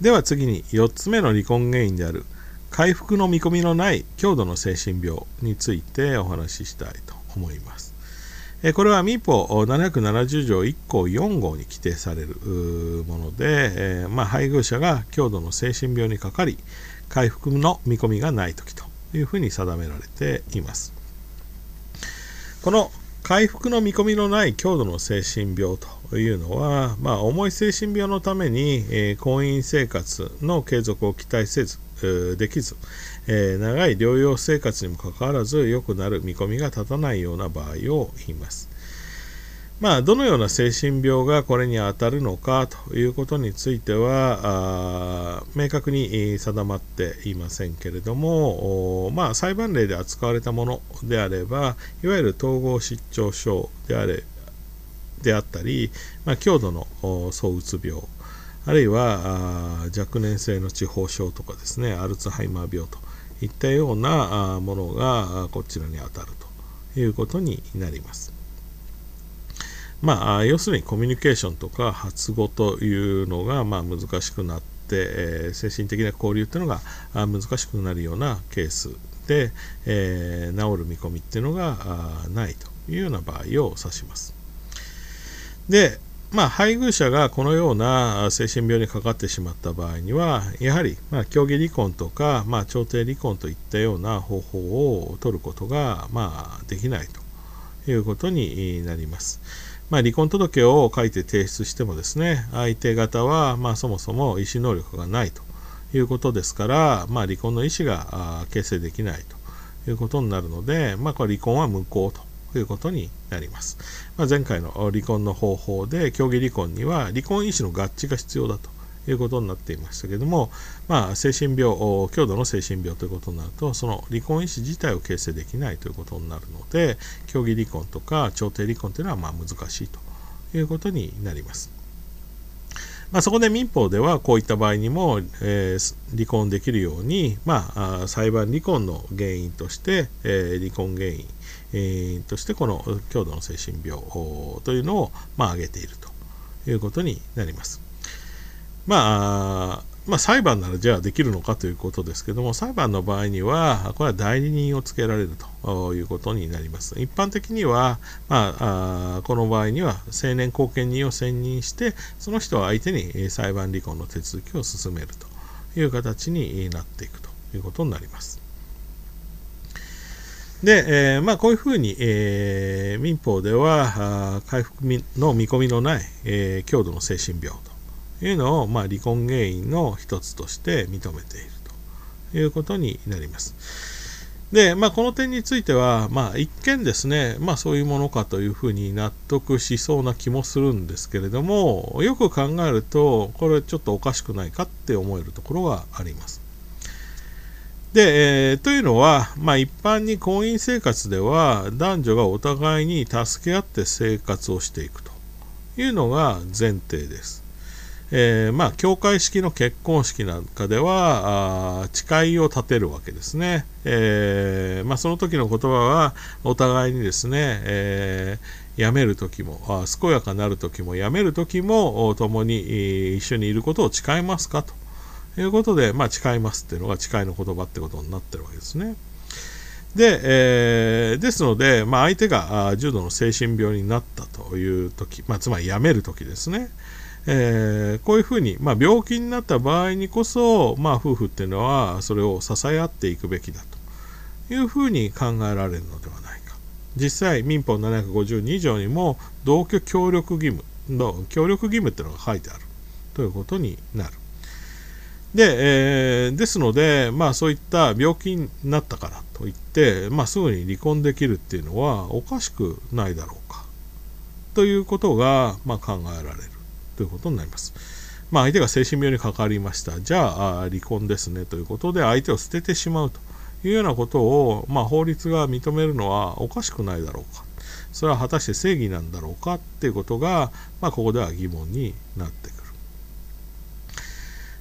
では次に4つ目の離婚原因である回復の見込みのない強度の精神病についてお話ししたいと思います。これは民法770条1項4号に規定されるもので、まあ、配偶者が強度の精神病にかかり回復の見込みがない時というふうに定められています。この回復の見込みのない強度の精神病というのは、まあ、重い精神病のために、えー、婚姻生活の継続を期待せず、できず、えー、長い療養生活にもかかわらず良くなる見込みが立たないような場合を言います。まあ、どのような精神病がこれに当たるのかということについては明確に定まっていませんけれども、まあ、裁判例で扱われたものであればいわゆる統合失調症であれであったり、まあ、強度の躁うつ病あるいは若年性の地方症とかですねアルツハイマー病といったようなものがこちらに当たるということになります。まあ、要するにコミュニケーションとか発語というのがまあ難しくなって、えー、精神的な交流っていうのが難しくなるようなケースで、えー、治る見込みっていうのがないというような場合を指します。で、まあ、配偶者がこのような精神病にかかってしまった場合には、やはり、まあ、協議離婚とか、まあ、調停離婚といったような方法を取ることが、まあ、できないということになります。まあ、離婚届を書いて提出してもですね、相手方は、まあ、そもそも意思能力がないということですから、まあ、離婚の意思が形成できないということになるので、まあ、これ離婚は無効ということになります。まあ、前回の離婚の方法で、協議離婚には離婚意思の合致が必要だということになっていましたけれども、まあ、精神病、強度の精神病ということになると、その離婚意思自体を形成できないということになるので、協議離婚とか調停離婚というのはまあ難しいということになります。まあ、そこで民法ではこういった場合にも、えー、離婚できるように、まあ、裁判離婚の原因として、えー、離婚原因、えー、としてこの強度の精神病というのを、まあ、挙げているということになります。まあ、まあ、裁判ならじゃあできるのかということですけども、裁判の場合には、これは代理人をつけられるということになります。一般的には、まあ、あこの場合には、青年後見人を選任して、その人を相手に裁判離婚の手続きを進めるという形になっていくということになります。で、えー、まあ、こういうふうに、えー、民法では回復の見込みのない、えー、強度の精神病いうのを、まあ、離婚原因の一つとして認めているということになります。で、まあ、この点については、まあ、一見ですね、まあ、そういうものかというふうに納得しそうな気もするんですけれども、よく考えると、これちょっとおかしくないかって思えるところがあります。で、えー、というのは、まあ、一般に婚姻生活では男女がお互いに助け合って生活をしていくというのが前提です。えー、まあ、教会式の結婚式なんかでは、誓いを立てるわけですね。えー、まあ、その時の言葉は、お互いにですね、えー、辞める時もあ、健やかなる時も、辞める時も、共に一緒にいることを誓いますかということで、まあ、誓いますっていうのが誓いの言葉ってことになってるわけですね。で、えー、ですので、まあ、相手が重度の精神病になったという時、まあ、つまり辞める時ですね。えー、こういうふうに、まあ、病気になった場合にこそ、まあ、夫婦っていうのはそれを支え合っていくべきだというふうに考えられるのではないか。実際民法752条にも同居協力義務の協力義務っていうのが書いてあるということになる。で、えー、ですので、まあ、そういった病気になったからといって、まあ、すぐに離婚できるっていうのはおかしくないだろうか。ということが、まあ、考えられる。ということになります。まあ、相手が精神病にかかりました。じゃあ、離婚ですねということで、相手を捨ててしまうというようなことを、まあ、法律が認めるのはおかしくないだろうか。それは果たして正義なんだろうかっていうことが、まあ、ここでは疑問になってくる。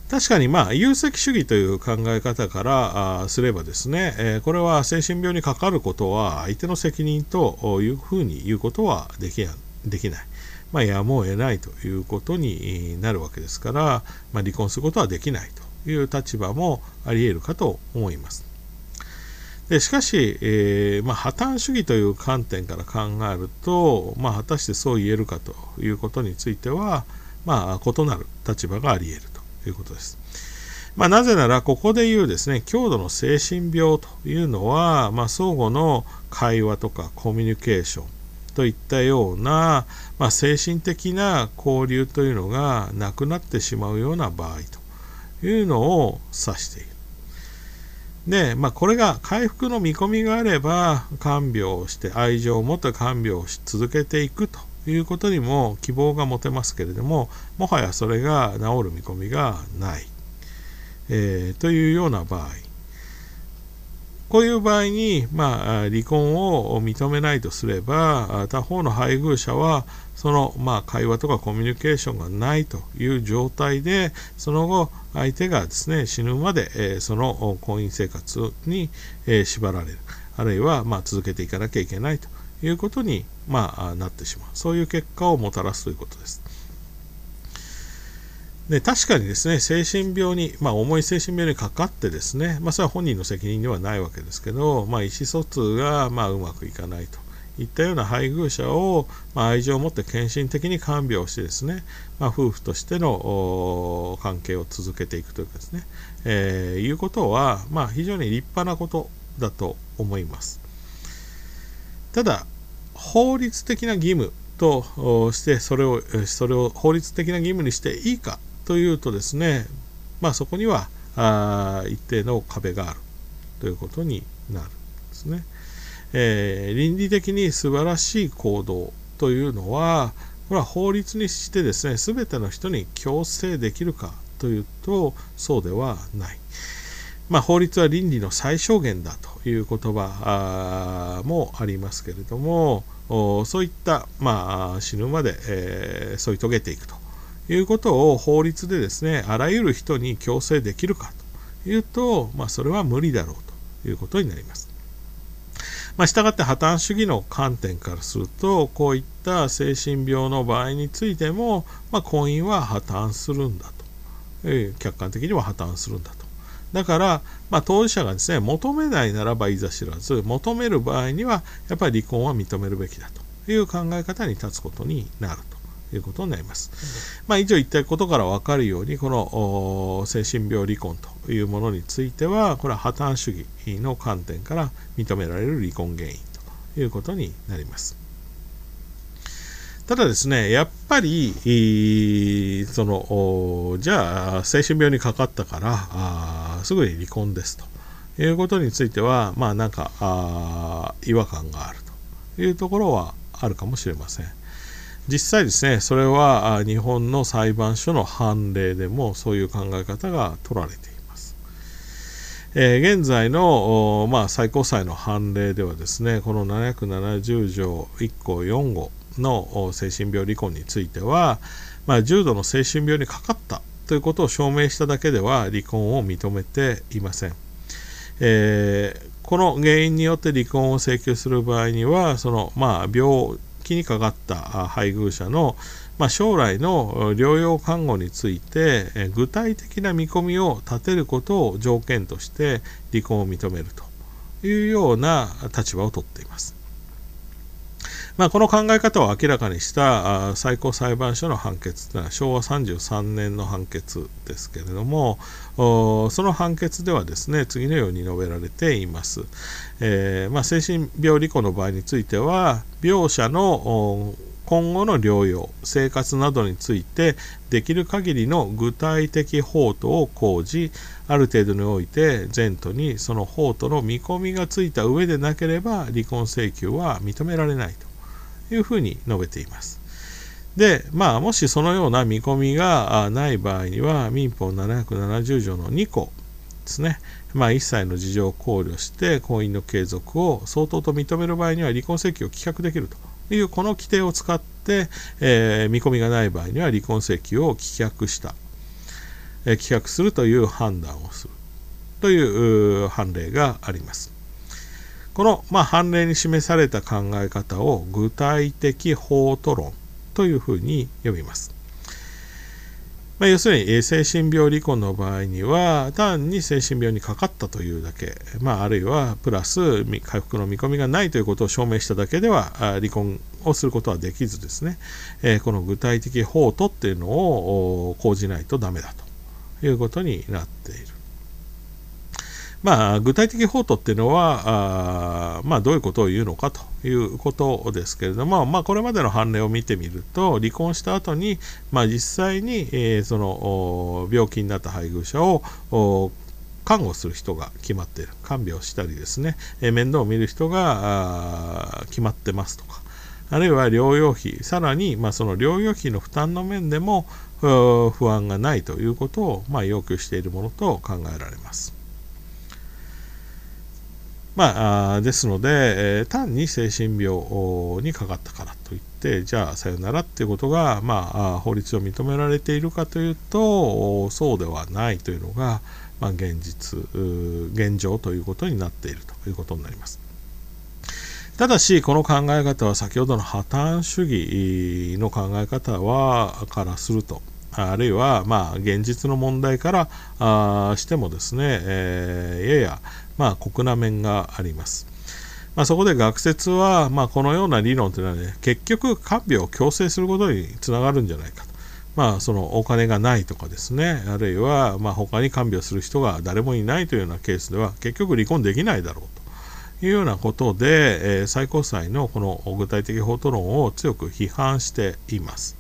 確かに、まあ、有責主義という考え方からすればですね、えー、これは精神病にかかることは相手の責任というふうに言うことはできできない。まあ、やむを得ないということになるわけですから、まあ、離婚することはできないという立場もあり得るかと思います。でしかし、えー、まあ、破綻主義という観点から考えると、まあ、果たしてそう言えるかということについては、まあ、異なる立場があり得るということです。まあ、なぜなら、ここで言うですね、強度の精神病というのは、まあ、相互の会話とかコミュニケーションといったような、まあ、精神的な交流というのがなくなってしまうような場合というのを指している。で、まあ、これが回復の見込みがあれば看病をして愛情を持って看病をし続けていくということにも希望が持てますけれどももはやそれが治る見込みがない、えー、というような場合こういう場合に、まあ、離婚を認めないとすれば他方の配偶者はその、まあ、会話とかコミュニケーションがないという状態でその後相手がですね死ぬまで、え、その婚姻生活に、え、縛られるあるいは、まあ、続けていかなきゃいけないということに、まあ、なってしまうそういう結果をもたらすということです。で確かにですね精神病に、まあ、重い精神病にかかってですね、まあ、それは本人の責任ではないわけですけど、まあ、意思疎通が、まあ、うまくいかないといったような配偶者を、まあ、愛情を持って献身的に看病してですね、まあ、夫婦としての関係を続けていくというかですね、えー、いうことは、まあ、非常に立派なことだと思います。ただ法律的な義務としてそれをそれを法律的な義務にしていいかというとですね、まあ、そこにはあ一定の壁があるということになるんですね。えー、倫理的に素晴らしい行動というのはこれは法律にしてですね全ての人に強制できるかというとそうではない。まあ、法律は倫理の最小限だという言葉もありますけれどもそういった、まあ、死ぬまで、えー、添い遂げていくということを法律でですねあらゆる人に強制できるかというと、まあ、それは無理だろうということになります。まあ、したがって破綻主義の観点からするとこういった精神病の場合についても、まあ、婚姻は破綻するんだと、え、客観的には破綻するんだとだから、まあ、当事者がですね求めないならばいざ知らず求める場合にはやっぱり離婚は認めるべきだという考え方に立つことになる。いうことになります。まあ、以上言ったことから分かるように、この精神病離婚というものについては、これは破綻主義の観点から認められる離婚原因ということになります。ただですね、やっぱり、その、じゃあ、精神病にかかったから、あすぐに離婚ですということについては、まあなんか、あ違和感があるというところはあるかもしれません。実際ですね、それは日本の裁判所の判例でもそういう考え方が取られています。えー、現在の、まあ、最高裁の判例ではですね、この770条1項4号の精神病離婚については、まあ、重度の精神病にかかったということを証明しただけでは離婚を認めていません。えー、この原因によって離婚を請求する場合には、そのまあ病気にかかった配偶者の、まあ、将来の療養看護について具体的な見込みを立てることを条件として離婚を認めるというような立場をとっています。まあ、この考え方を明らかにした最高裁判所の判決というのは昭和33年の判決ですけれどもその判決ではですね次のように述べられています、えー、まあ、精神病離婚の場合については病者の今後の療養生活などについてできる限りの具体的法とを講じある程度において前途にその法との見込みがついた上でなければ離婚請求は認められないと。いうふうに述べています。で、まあ、もしそのような見込みがない場合には、民法770条の2項ですね、まあ、一切の事情を考慮して、婚姻の継続を相当と認める場合には、離婚請求を棄却できるという、この規定を使って、えー、見込みがない場合には、離婚請求を棄却した、えー、棄却するという判断をするという判例があります。この、まあ、判例に示された考え方を具体的法と論というふうに呼びます。まあ、要するに精神病離婚の場合には単に精神病にかかったというだけ、まあ、あるいはプラス回復の見込みがないということを証明しただけでは離婚をすることはできずですね、えー、この具体的法とっていうのを講じないとダメだということになっている。まあ、具体的法とっていうのはあ、まあ、どういうことを言うのかということですけれども、まあ、これまでの判例を見てみると離婚した後に、まあ、実際に、えー、その病気になった配偶者を看護する人が決まっている。看病したりですね、えー、面倒を見る人が決まってますとか。あるいは療養費。さらに、まあ、その療養費の負担の面でも不安がないということを、まあ、要求しているものと考えられます。まあ、ですので、えー、単に精神病にかかったからといってじゃあさよならっていうことが、まあ、法律を認められているかというとそうではないというのが、まあ、現実現状ということになっているということになります。ただし、この考え方は先ほどの破綻主義の考え方はからすると、あるいは、まあ、現実の問題からあしてもですね、えー、ややまあ、酷な面があります。まあ、そこで学説は、まあ、このような理論というのはね、結局、看病を強制することにつながるんじゃないかと。まあ、そのお金がないとかですね、あるいは、まあ、他に看病する人が誰もいないというようなケースでは、結局離婚できないだろうというようなことで、えー、最高裁のこの具体的法討論を強く批判しています。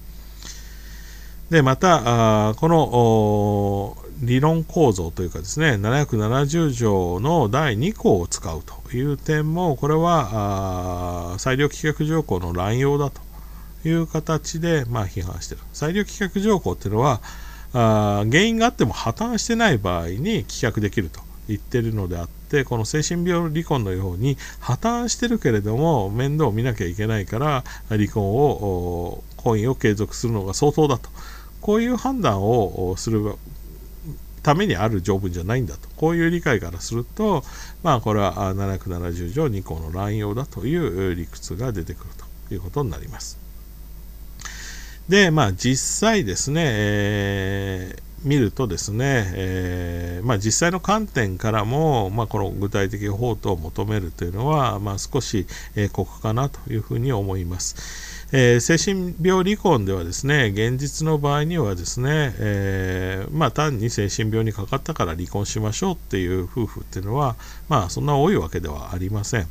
で、また、あこの理論構造というかですね、770条の第2項を使うという点も、これは裁量棄却条項の乱用だという形で、まあ、批判している。裁量棄却条項っていうのはあ、原因があっても破綻してない場合に棄却できると言ってるのであって、この精神病離婚のように破綻してるけれども面倒を見なきゃいけないから離婚を婚姻を継続するのが相当だとこういう判断をするためにある条文じゃないんだとこういう理解からするとまあこれは770条2項の乱用だという理屈が出てくるということになります。でまあ実際ですね、えー見るとですね、えー、まあ、実際の観点からも、まあ、この具体的法とを求めるというのは、まあ、少し、え、酷かなというふうに思います。えー、精神病離婚ではですね現実の場合にはですね、えー、まあ、単に精神病にかかったから離婚しましょうっていう夫婦っていうのは、まあ、そんな多いわけではありません。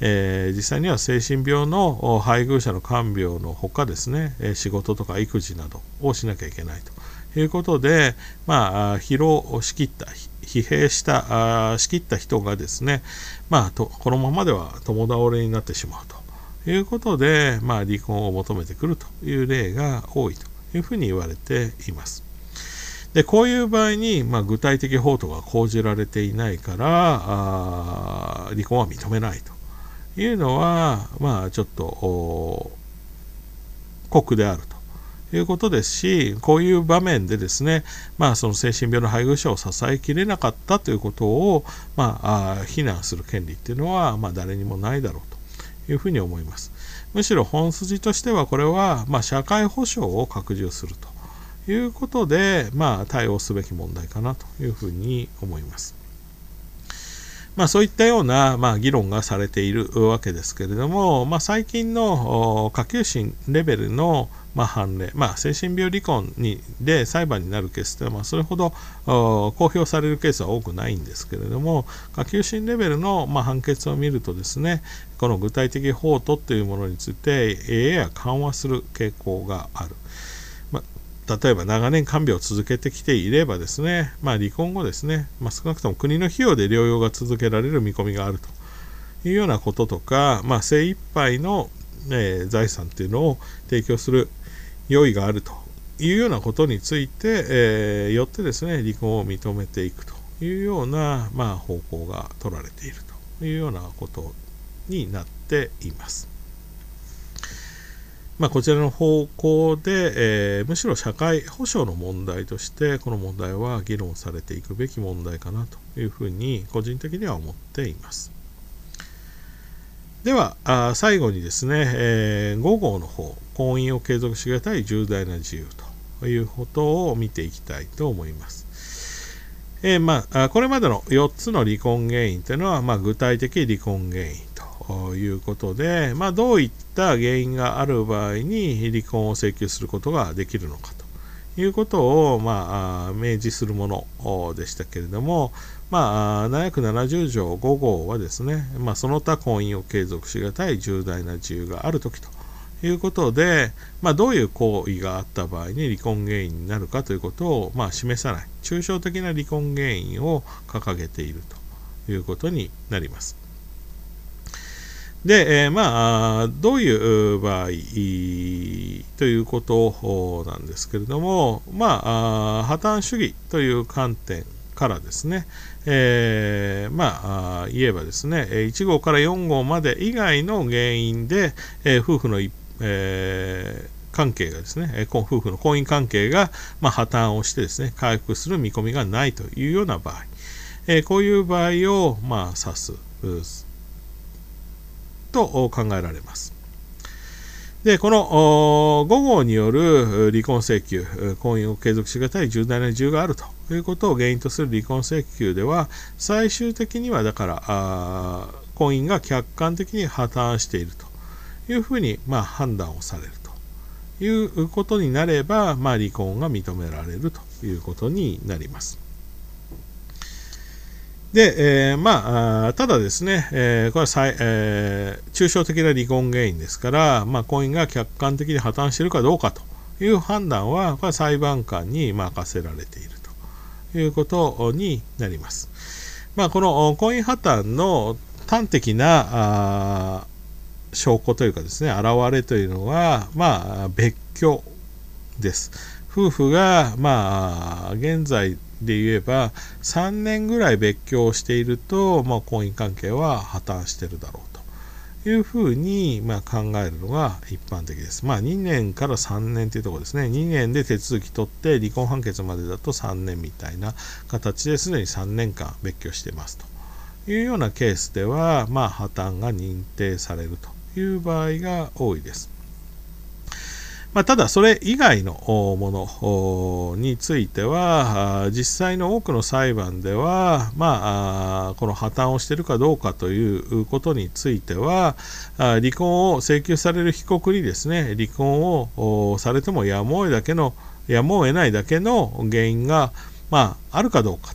えー、実際には精神病の配偶者の看病のほかですね仕事とか育児などをしなきゃいけないということで、まあ、疲労をしきった疲弊したあしきった人がですね、まあ、とこのままでは共倒れになってしまうということで、まあ、離婚を求めてくるという例が多いというふうに言われています。でこういう場合に、まあ、具体的法とが講じられていないからあ離婚は認めないというのは、まあ、ちょっと酷であるということですしこういう場面でですね、まあ、その精神病の配偶者を支えきれなかったということを、まあ、非難する権利っていうのは、まあ、誰にもないだろういうふうに思います。むしろ本筋としてはこれは、まあ、社会保障を拡充するということで、まあ、対応すべき問題かなというふうに思います。まあ、そういったような、まあ、議論がされているわけですけれども、まあ、最近の下級審レベルの、まあ、判例、まあ、精神病離婚にで裁判になるケースでは、まあ、それほど公表されるケースは多くないんですけれども下級審レベルの、まあ、判決を見るとですねこの具体的法とというものについてやや緩和する傾向がある。例えば長年看病を続けてきていればですね、まあ、離婚後ですね、まあ、少なくとも国の費用で療養が続けられる見込みがあるというようなこととか、まあ、精一杯の、えー、財産っていうのを提供する用意があるというようなことについて、えー、よってですね離婚を認めていくというような、まあ、方向が取られているというようなことになっています。まあ、こちらの方向で、えー、むしろ社会保障の問題としてこの問題は議論されていくべき問題かなというふうに個人的には思っています。ではあ最後にですね、えー、5号の方婚姻を継続しがたい重大な自由ということを見ていきたいと思います。えー、まあ、これまでの4つの離婚原因というのは、まあ、具体的離婚原因ということで、まあ、どういった原因がある場合に離婚を請求することができるのかということを、まあ、明示するものでしたけれども、まあ、770条5号はですね、まあ、その他婚姻を継続しがたい重大な自由があるときということで、まあ、どういう行為があった場合に離婚原因になるかということを、まあ、示さない抽象的な離婚原因を掲げているということになります。で、えー、まあ、どういう場合ということなんですけれども、まあ、破綻主義という観点からですね、えー、まあ、言えばですね、1号から4号まで以外の原因で、えー、夫婦のえー、関係がですね、夫婦の婚姻関係が、ま、破綻をしてですね、回復する見込みがないというような場合、え、こういう場合を、ま、指すと考えられます。で、この5号による離婚請求、婚姻を継続しがたい重大な事由があるということを原因とする離婚請求では、最終的にはだから、婚姻が客観的に破綻しているというふうに、まあ、判断をされるということになれば、まあ、離婚が認められるということになります。で、えー、まあ、ただですね、えー、これは最、えー、抽象的な離婚原因ですから、まあ、婚姻が客観的に破綻しているかどうかという判断は、これは裁判官に任せられているということになります。まあ、この婚姻破綻の端的な証拠というかですね、現れというのは、まあ、別居です。夫婦が、まあ、現在で言えば、3年ぐらい別居をしていると、まあ、婚姻関係は破綻してるだろうというふうに、まあ、考えるのが一般的です。まあ、2年から3年というところですね。2年で手続き取って離婚判決までだと3年みたいな形ですでに3年間別居してますというようなケースでは、まあ、破綻が認定されるという場合が多いです。まあ、ただ、それ以外のものについては、実際の多くの裁判では、まあ、この破綻をしているかどうかということについては、離婚を請求される被告にですね、離婚をされてもやむを得だけの、やむを得ないだけの原因が、まあ、あるかどうか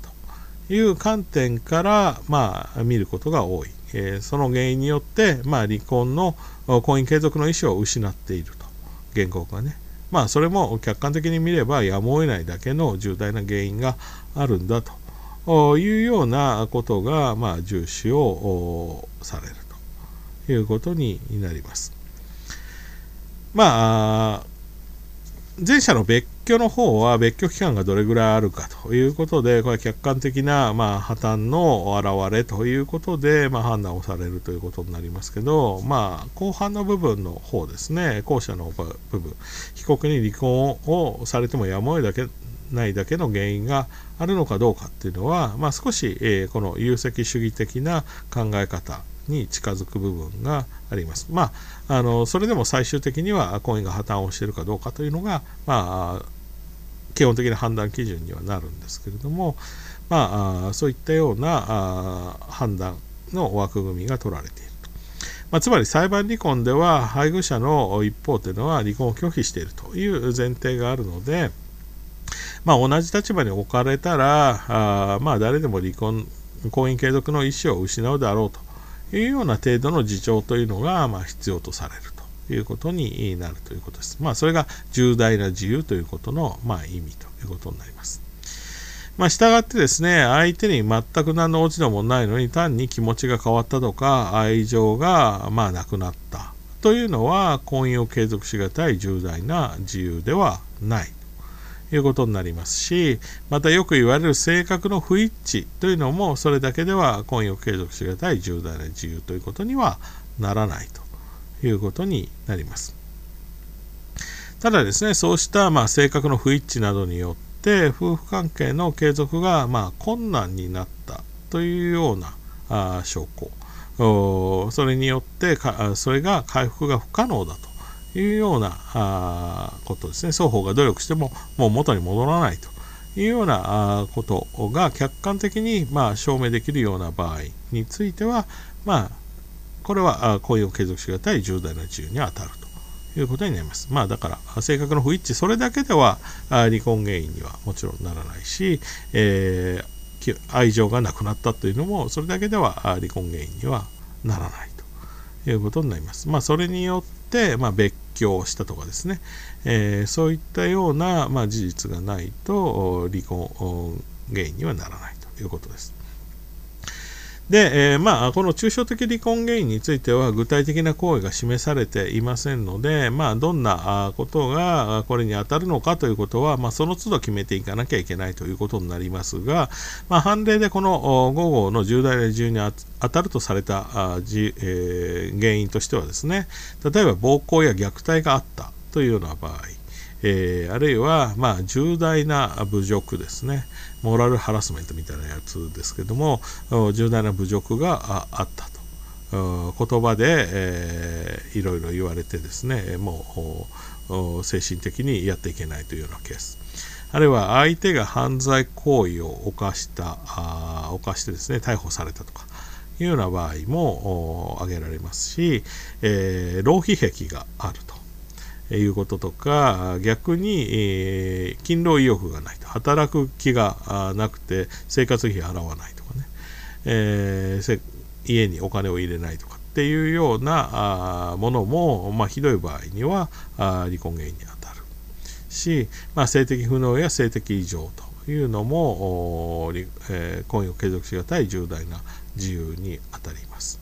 という観点から、まあ、見ることが多い。え、その原因によって、まあ、離婚の婚姻継続の意思を失っていると原告がねまあそれも客観的に見ればやむを得ないだけの重大な原因があるんだというようなことが、まあ、重視をされるということになります。まあ前者の別居の方は別居期間がどれぐらいあるかということで、これ客観的な、まあ、破綻の現れということで、まあ、判断をされるということになりますけど、まあ、後半の部分の方ですね、後者の部分、被告に離婚をされてもやむを得ないだけの原因があるのかどうかっていうのは、まあ、少し、えー、この有責主義的な考え方に近づく部分があります。まあ、あのそれでも最終的には婚姻が破綻をしているかどうかというのが、まあ、基本的な判断基準にはなるんですけれども、まあ、そういったような判断の枠組みが取られていると。まあ、つまり裁判離婚では配偶者の一方というのは離婚を拒否しているという前提があるので、まあ、同じ立場に置かれたらあまあ誰でも離婚婚姻継続の意思を失うだろうというような程度の自重というのが、まあ、必要とされるいうことになるということです。まあ、それが重大な自由ということの、まあ、意味ということになります。まあ、従ってですね、相手に全く何の落ち度もないのに単に気持ちが変わったとか、愛情が、まあ、なくなったというのは、婚姻を継続しがたい重大な自由ではないいうことになりますし、またよく言われる性格の不一致というのも、それだけでは婚姻を継続しがたい重大な自由ということにはならないということになります。ただですね、そうしたまあ性格の不一致などによって、夫婦関係の継続がまあ困難になったというようなあ証拠、それによってかそれが回復が不可能だというようなあことですね双方が努力してももう元に戻らないというようなことが客観的にまあ証明できるような場合については、まあ、これは雇用を継続しがたい重大な自由に当たるということになります。まあだから性格の不一致それだけでは離婚原因にはもちろんならないし、えー、愛情がなくなったというのもそれだけでは離婚原因にはならないということになります。まあそれによって、まあ、別居をしたとかですね、えー、そういったような、まあ、事実がないと離婚原因にはならないということです。で、えー、まあ、この抽象的離婚原因については具体的な行為が示されていませんので、まあ、どんなことがこれに当たるのかということは、まあ、その都度決めていかなきゃいけないということになりますが、まあ、判例でこの5号の重大な事由に当たるとされたあじ、えー、原因としてはですね、例えば暴行や虐待があったというような場合、えー、あるいは、まあ、重大な侮辱ですね、モラルハラスメントみたいなやつですけども、重大な侮辱があったと。言葉で、えー、いろいろ言われてですね、もう精神的にやっていけないというようなケース。あるいは相手が犯罪行為を犯したあ犯してですね逮捕されたとかいうような場合も挙げられますし、えー、浪費癖があるということとか逆に、えー、勤労意欲がないと働く気がなくて生活費払わないとかね、えー、家にお金を入れないとかっていうようなものも、まあ、ひどい場合にはあ離婚原因に当たるし、まあ、性的不能や性的異常というのも、えー、婚姻を継続しがたい重大な自由に当たります。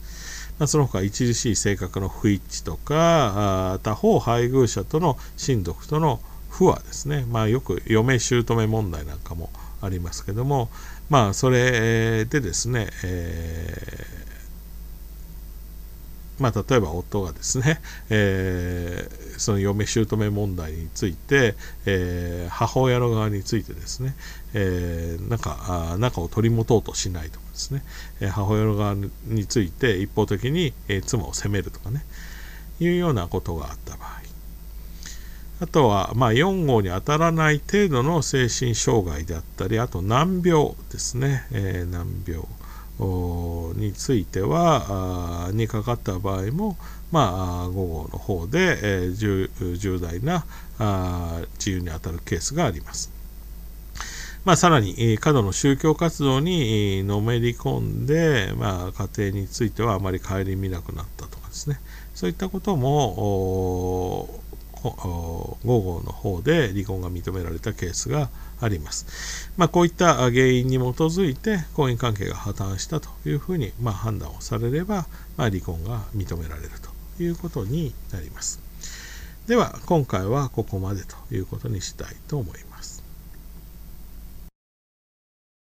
ま、その他著しい性格の不一致とか他方配偶者との親族との不和ですね、まあ、よく嫁姑問題なんかもありますけどもまあそれでですね、えー、まあ、例えば夫がですね、えー、その嫁姑問題について、えー、母親の側についてですね、えー、なんか中を取り持とうとしないとかですね、え母親の側について一方的に、え妻を責めるとかねいうようなことがあった場合。あとは、まあ、4号に当たらない程度の精神障害であったりあと難病ですね、え、難病。についてはにかかった場合も、まあ、5号の方で、えー、重大な自由に当たるケースがあります。まあ、さらに、過度の宗教活動にのめり込んで、まあ、家庭についてはあまり顧みなくなったとかですね、そういったことも、5号の方で離婚が認められたケースがあります。まあ、こういった原因に基づいて婚姻関係が破綻したというふうに、まあ、判断をされれば、まあ、離婚が認められるということになります。では今回はここまでということにしたいと思います。